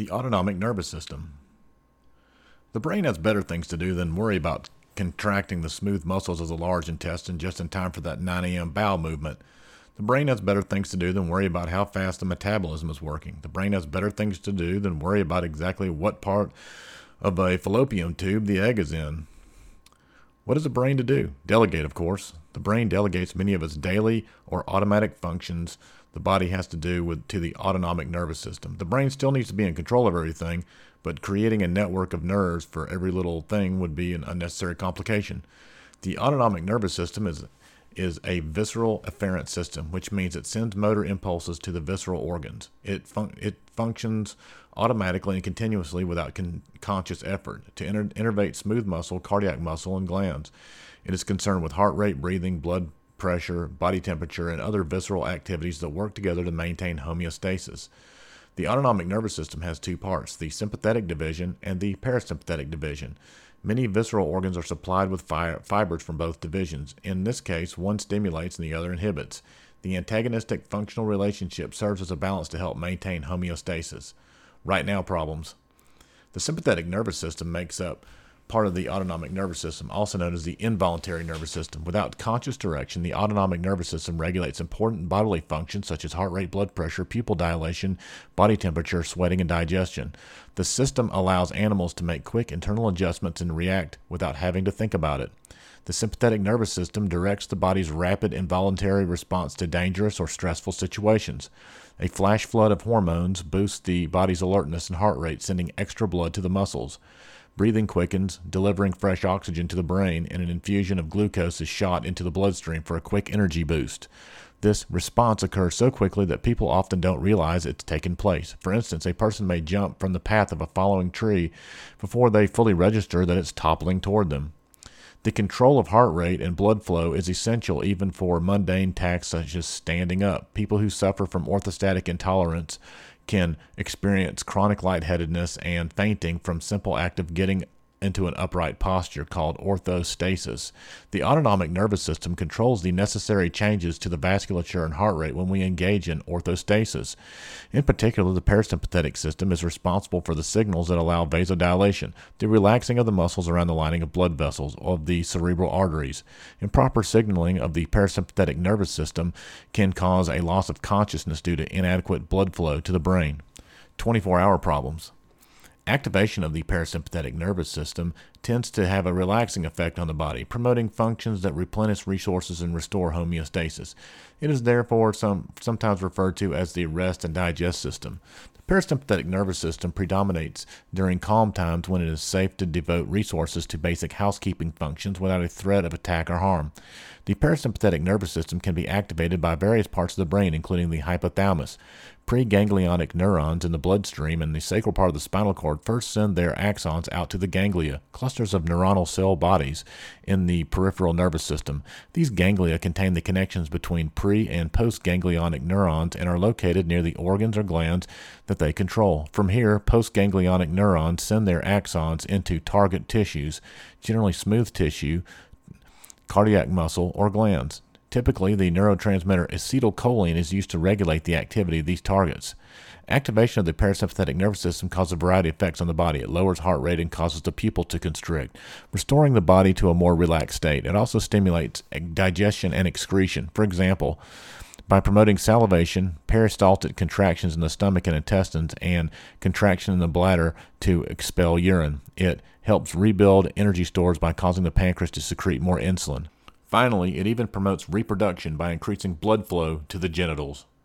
The autonomic nervous system. The brain has better things to do than worry about contracting the smooth muscles of the large intestine just in time for that 9 a.m. bowel movement. The brain has better things to do than worry about how fast the metabolism is working. The brain has better things to do than worry about exactly what part of a fallopian tube the egg is in. What is the brain to do? Delegate, of course. The brain delegates many of its daily or automatic functions the body has to do with to the autonomic nervous system. The brain still needs to be in control of everything, but creating a network of nerves for every little thing would be an unnecessary complication. The autonomic nervous system is is a visceral afferent system, which means it sends motor impulses to the visceral organs. It fun- it functions automatically and continuously without con- conscious effort to innervate smooth muscle, cardiac muscle, and glands. It is concerned with heart rate, breathing, blood pressure, body temperature, and other visceral activities that work together to maintain homeostasis. The autonomic nervous system has two parts the sympathetic division and the parasympathetic division. Many visceral organs are supplied with fi- fibers from both divisions. In this case, one stimulates and the other inhibits. The antagonistic functional relationship serves as a balance to help maintain homeostasis. Right now problems. The sympathetic nervous system makes up part of the autonomic nervous system, also known as the involuntary nervous system. Without conscious direction, the autonomic nervous system regulates important bodily functions such as heart rate, blood pressure, pupil dilation, body temperature, sweating, and digestion. The system allows animals to make quick internal adjustments and react without having to think about it. The sympathetic nervous system directs the body's rapid involuntary response to dangerous or stressful situations. A flash flood of hormones boosts the body's alertness and heart rate, sending extra blood to the muscles. Breathing quickens, delivering fresh oxygen to the brain, and an infusion of glucose is shot into the bloodstream for a quick energy boost. This response occurs so quickly that people often don't realize it's taken place. For instance, a person may jump from the path of a falling tree before they fully register that it's toppling toward them. The control of heart rate and blood flow is essential even for mundane tasks such as standing up. People who suffer from orthostatic intolerance can experience chronic lightheadedness and fainting from simple act of getting into an upright posture called orthostasis. The autonomic nervous system controls the necessary changes to the vasculature and heart rate when we engage in orthostasis. In particular, the parasympathetic system is responsible for the signals that allow vasodilation, the relaxing of the muscles around the lining of blood vessels of the cerebral arteries. Improper signaling of the parasympathetic nervous system can cause a loss of consciousness due to inadequate blood flow to the brain. 24 hour problems. Activation of the parasympathetic nervous system tends to have a relaxing effect on the body, promoting functions that replenish resources and restore homeostasis. It is therefore some, sometimes referred to as the rest and digest system. The parasympathetic nervous system predominates during calm times when it is safe to devote resources to basic housekeeping functions without a threat of attack or harm. The parasympathetic nervous system can be activated by various parts of the brain, including the hypothalamus. Preganglionic neurons in the bloodstream and the sacral part of the spinal cord first send their axons out to the ganglia, clusters of neuronal cell bodies in the peripheral nervous system. These ganglia contain the connections between pre and postganglionic neurons and are located near the organs or glands that they control. From here, postganglionic neurons send their axons into target tissues, generally smooth tissue, cardiac muscle, or glands. Typically, the neurotransmitter acetylcholine is used to regulate the activity of these targets. Activation of the parasympathetic nervous system causes a variety of effects on the body. It lowers heart rate and causes the pupil to constrict, restoring the body to a more relaxed state. It also stimulates digestion and excretion. For example, by promoting salivation, peristaltic contractions in the stomach and intestines, and contraction in the bladder to expel urine. It helps rebuild energy stores by causing the pancreas to secrete more insulin. Finally, it even promotes reproduction by increasing blood flow to the genitals.